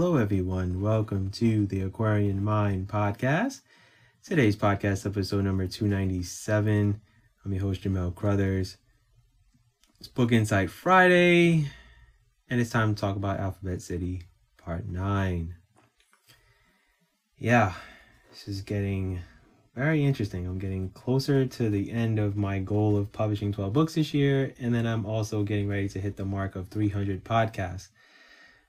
Hello, everyone. Welcome to the Aquarian Mind podcast. Today's podcast episode number 297. I'm your host, Jamell Crouthers. It's Book Insight Friday, and it's time to talk about Alphabet City Part 9. Yeah, this is getting very interesting. I'm getting closer to the end of my goal of publishing 12 books this year, and then I'm also getting ready to hit the mark of 300 podcasts.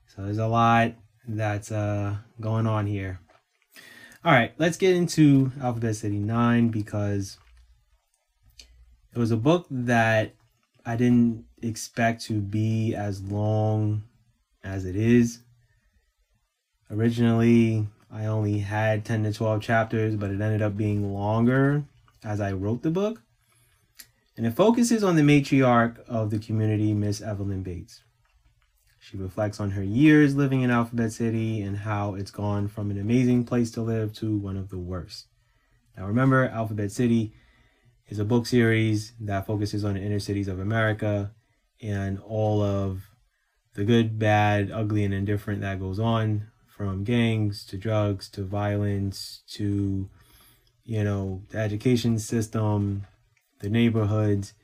So there's a lot that's uh, going on here. All right, let's get into Alphabet City 9 because it was a book that I didn't expect to be as long as it is. Originally, I only had 10 to 12 chapters, but it ended up being longer as I wrote the book. And it focuses on the matriarch of the community, Miss Evelyn Bates. She reflects on her years living in Alphabet City and how it's gone from an amazing place to live to one of the worst. Now, remember, Alphabet City is a book series that focuses on the inner cities of America and all of the good, bad, ugly, and indifferent that goes on from gangs to drugs to violence to you know the education system the neighborhoods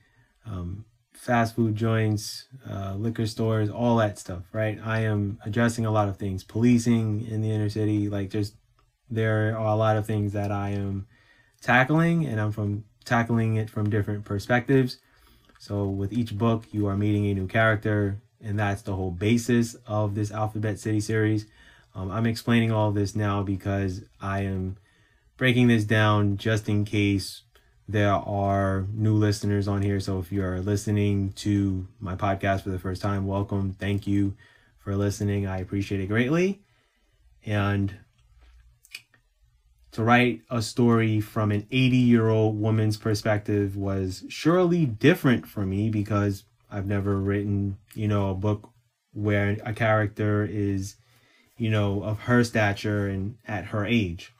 um, fast food joints uh, liquor stores all that stuff right? I am addressing a lot of things. Policing in the inner city like just there are a lot of things that i am tackling and i'm from tackling it from different perspectives. So with each book you are meeting a new character and that's the whole basis of this alphabet city series. Um, I'm explaining all this now because I am breaking this down just in case there are new listeners on here. So if you're listening to my podcast for the first time, welcome. Thank you for listening. I appreciate it greatly. And to write a story from an 80 year old woman's perspective was surely different for me because I've never written, you know, a book where a character is you know, of her stature and at her age.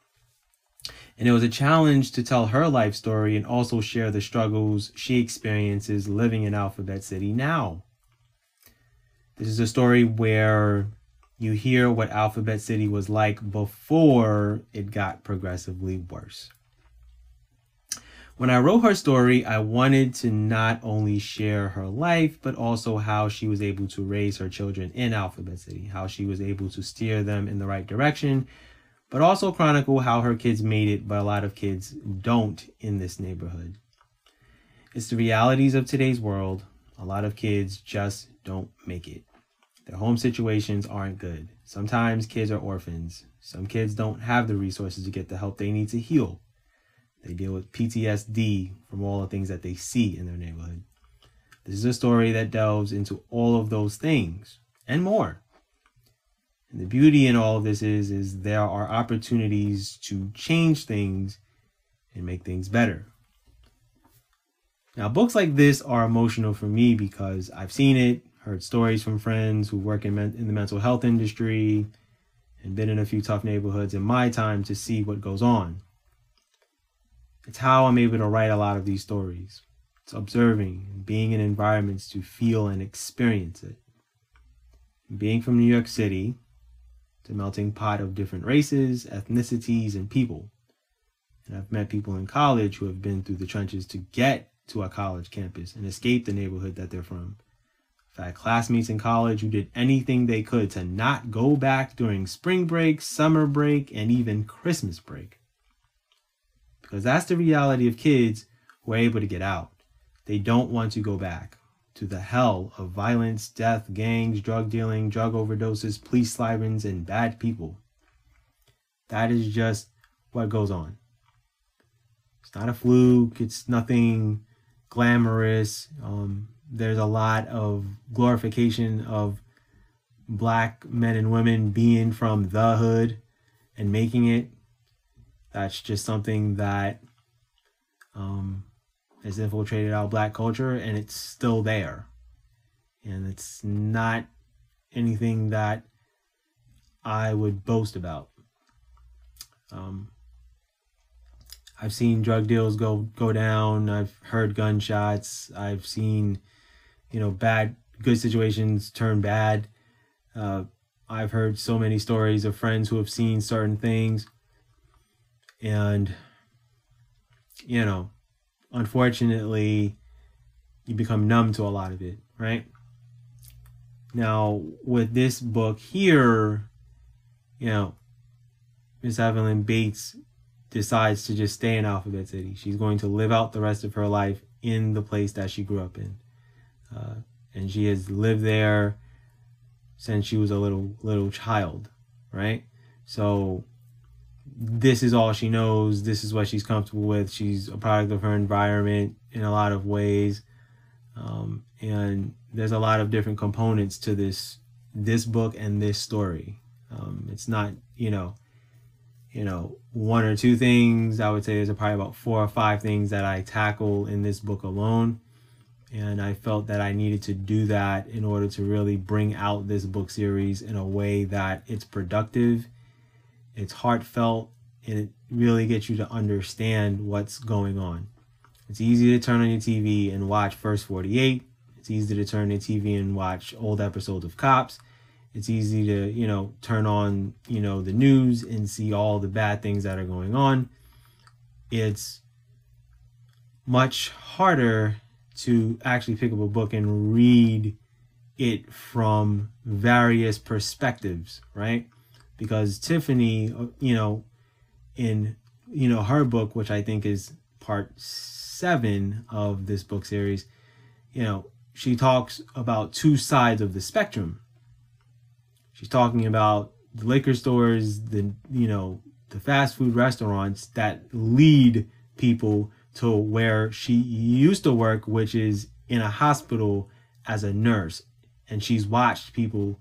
And it was a challenge to tell her life story and also share the struggles she experiences living in Alphabet City now. This is a story where you hear what Alphabet City was like before it got progressively worse. When I wrote her story, I wanted to not only share her life, but also how she was able to raise her children in Alphabet City, how she was able to steer them in the right direction, but also chronicle how her kids made it, but a lot of kids don't in this neighborhood. It's the realities of today's world. A lot of kids just don't make it. Their home situations aren't good. Sometimes kids are orphans. Some kids don't have the resources to get the help they need to heal. They deal with PTSD from all the things that they see in their neighborhood. This is a story that delves into all of those things and more. And the beauty in all of this is, is there are opportunities to change things and make things better. Now, books like this are emotional for me because I've seen it, heard stories from friends who work in, men- in the mental health industry, and been in a few tough neighborhoods in my time to see what goes on. It's how I'm able to write a lot of these stories. It's observing and being in environments to feel and experience it. Being from New York City, it's a melting pot of different races, ethnicities, and people. And I've met people in college who have been through the trenches to get to a college campus and escape the neighborhood that they're from. I've had classmates in college who did anything they could to not go back during spring break, summer break, and even Christmas break. Because that's the reality of kids who are able to get out. They don't want to go back to the hell of violence, death, gangs, drug dealing, drug overdoses, police sirens, and bad people. That is just what goes on. It's not a fluke. It's nothing glamorous. Um, there's a lot of glorification of black men and women being from the hood and making it that's just something that um, has infiltrated our black culture and it's still there. And it's not anything that I would boast about. Um, I've seen drug deals go go down. I've heard gunshots. I've seen, you know, bad good situations turn bad. Uh, I've heard so many stories of friends who have seen certain things. And, you know, unfortunately, you become numb to a lot of it, right? Now, with this book here, you know, Miss Evelyn Bates decides to just stay in Alphabet City. She's going to live out the rest of her life in the place that she grew up in. Uh, and she has lived there since she was a little little child, right? So this is all she knows. This is what she's comfortable with. She's a product of her environment in a lot of ways. Um, and there's a lot of different components to this this book and this story. Um, it's not, you know, you know, one or two things. I would say there's probably about four or five things that I tackle in this book alone. And I felt that I needed to do that in order to really bring out this book series in a way that it's productive, it's heartfelt, and it really gets you to understand what's going on. It's easy to turn on your TV and watch First 48. It's easy to turn your TV and watch old episodes of Cops. It's easy to, you know, turn on, you know, the news and see all the bad things that are going on. It's much harder to actually pick up a book and read it from various perspectives, right? Because Tiffany, uh, you know, in you know her book, which I think is part seven of this book series, you know, she talks about two sides of the spectrum, She's talking about the liquor stores, the you know, the fast food restaurants that lead people to where she used to work, which is in a hospital as a nurse. And she's watched people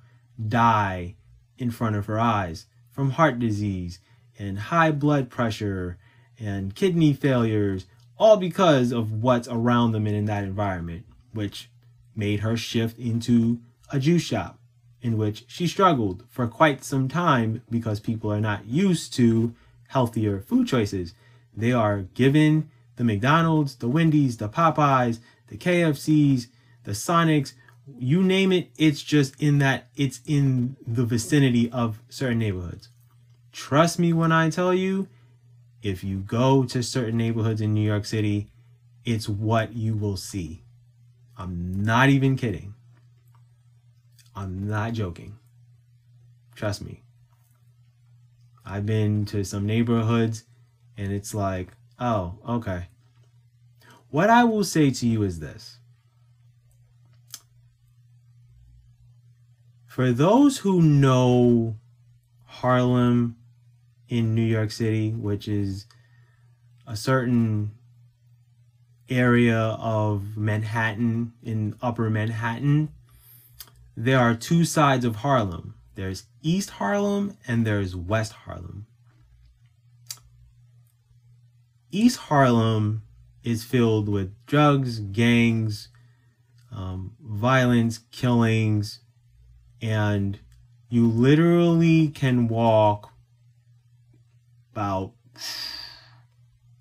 die in front of her eyes from heart disease and high blood pressure and kidney failures, all because of what's around them and in that environment, which made her shift into a juice shop in which she struggled for quite some time because people are not used to healthier food choices. They are given the McDonald's, the Wendy's, the Popeyes, the KFCs, the Sonics, you name it, it's just in that it's in the vicinity of certain neighborhoods. Trust me when I tell you, if you go to certain neighborhoods in New York City, it's what you will see. I'm not even kidding. I'm not joking. Trust me. I've been to some neighborhoods and it's like, oh, okay. What I will say to you is this. For those who know Harlem in New York City, which is a certain area of Manhattan in upper Manhattan, there are two sides of Harlem. There's East Harlem and there's West Harlem. East Harlem is filled with drugs, gangs, um, violence, killings, and you literally can walk about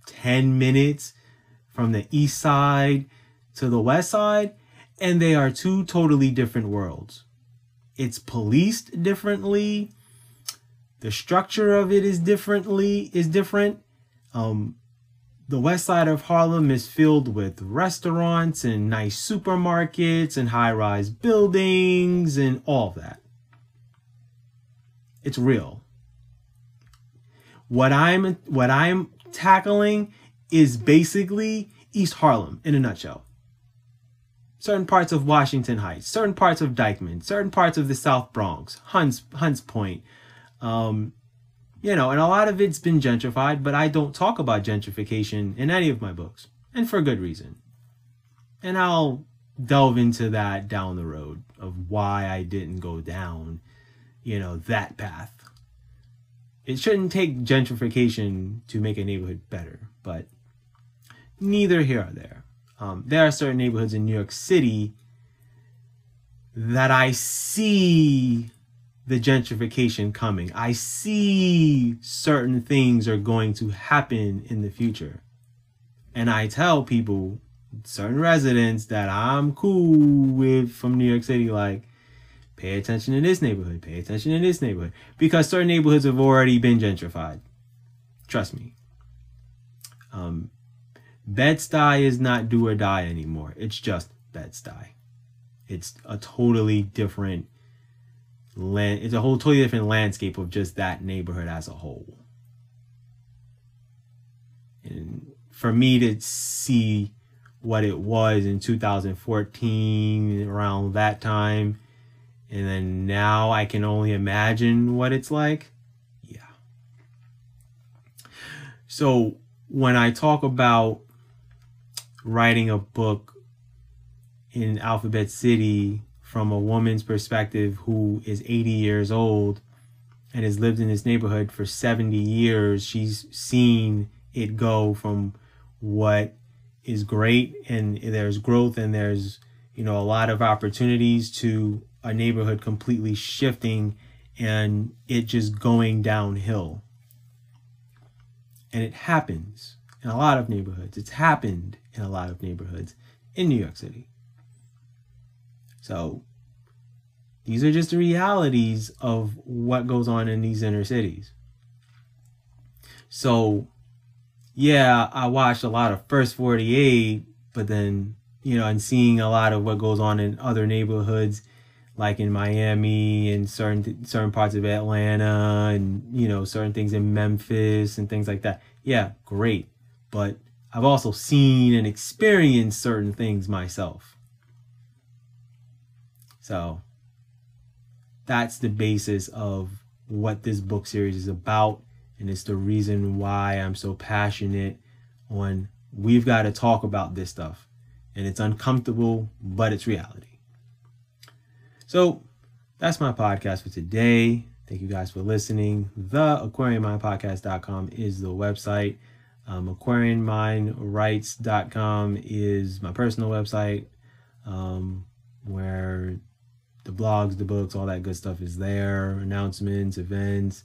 10 minutes from the east side to the west side and they are two totally different worlds. It's policed differently. The structure of it is differently is different. Um, the west side of Harlem is filled with restaurants and nice supermarkets and high-rise buildings and all that. It's real. What I'm what I'm tackling is basically East Harlem in a nutshell certain parts of Washington Heights, certain parts of Dyckman, certain parts of the South Bronx, Hunts, Hunts Point. Um, you know, and a lot of it's been gentrified, but I don't talk about gentrification in any of my books, and for good reason. And I'll delve into that down the road of why I didn't go down, you know, that path. It shouldn't take gentrification to make a neighborhood better, but neither here or there. Um, there are certain neighborhoods in New York City that I see the gentrification coming. I see certain things are going to happen in the future. And I tell people, certain residents that I'm cool with from New York City, like, Pay attention in this neighborhood. Pay attention in this neighborhood. Because certain neighborhoods have already been gentrified. Trust me. Um, Bed-Stuy is not do or die anymore. It's just Bed-Stuy. It's a totally different land. It's a whole totally different landscape of just that neighborhood as a whole. And for me to see what it was in 2014 around that time and then now I can only imagine what it's like. Yeah. So when I talk about writing a book in Alphabet City from a woman's perspective who is 80 years old and has lived in this neighborhood for 70 years, she's seen it go from what is great and there's growth and there's you know a lot of opportunities to a neighborhood completely shifting and it just going downhill. And it happens in a lot of neighborhoods. It's happened in a lot of neighborhoods in new york city so these are just the realities of what goes on in these inner cities so yeah, I watched a lot of First 48, but then, you know, and seeing a lot of what goes on in other neighborhoods, like in Miami and certain certain parts of Atlanta and, you know, certain things in Memphis and things like that. Yeah, great. But I've also seen and experienced certain things myself. So that's the basis of what this book series is about and it's the reason why I'm so passionate on we've got to talk about this stuff. And it's uncomfortable, but it's reality. So that's my podcast for today. Thank you guys for listening. The aquarianmindpodcast.com is the website. Um, aquarianmindwrites.com is my personal website um, where the blogs, the books, all that good stuff is there. Announcements, events,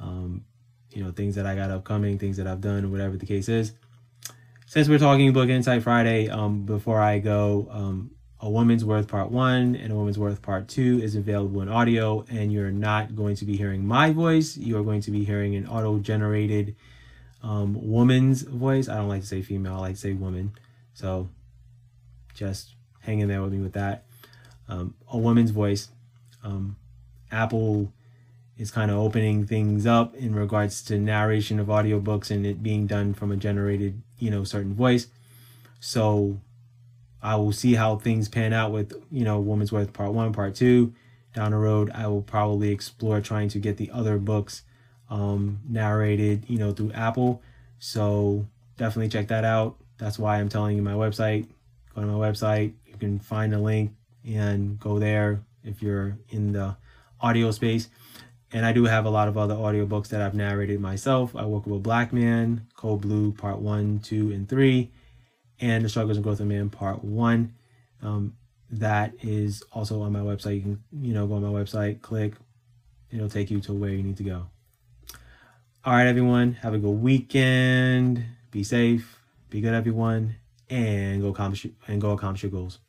um, you know, things that I got upcoming, things that I've done, whatever the case is. Since we're talking Book Insight Friday, um, before I go, um, A Woman's Worth Part 1 and A Woman's Worth Part 2 is available in audio, and you're not going to be hearing my voice. You are going to be hearing an auto-generated um, woman's voice. I don't like to say female, I like to say woman. So just hang in there with me with that. Um, a woman's voice. Um, Apple is kind of opening things up in regards to narration of audiobooks and it being done from a generated, you know, certain voice. So I will see how things pan out with, you know, Woman's Worth Part 1, Part 2. Down the road, I will probably explore trying to get the other books um, narrated, you know, through Apple. So definitely check that out. That's why I'm telling you my website. Go to my website. You can find the link and go there if you're in the audio space. And I do have a lot of other audiobooks that I've narrated myself. I work with a Black Man, Cold Blue Part 1, 2, and 3, and The Struggles and Growth of Man Part 1. Um, that is also on my website. You can, you know, go on my website, click, it'll take you to where you need to go. All right, everyone, have a good weekend. Be safe, be good, everyone, and go accomplish and go accomplish your goals.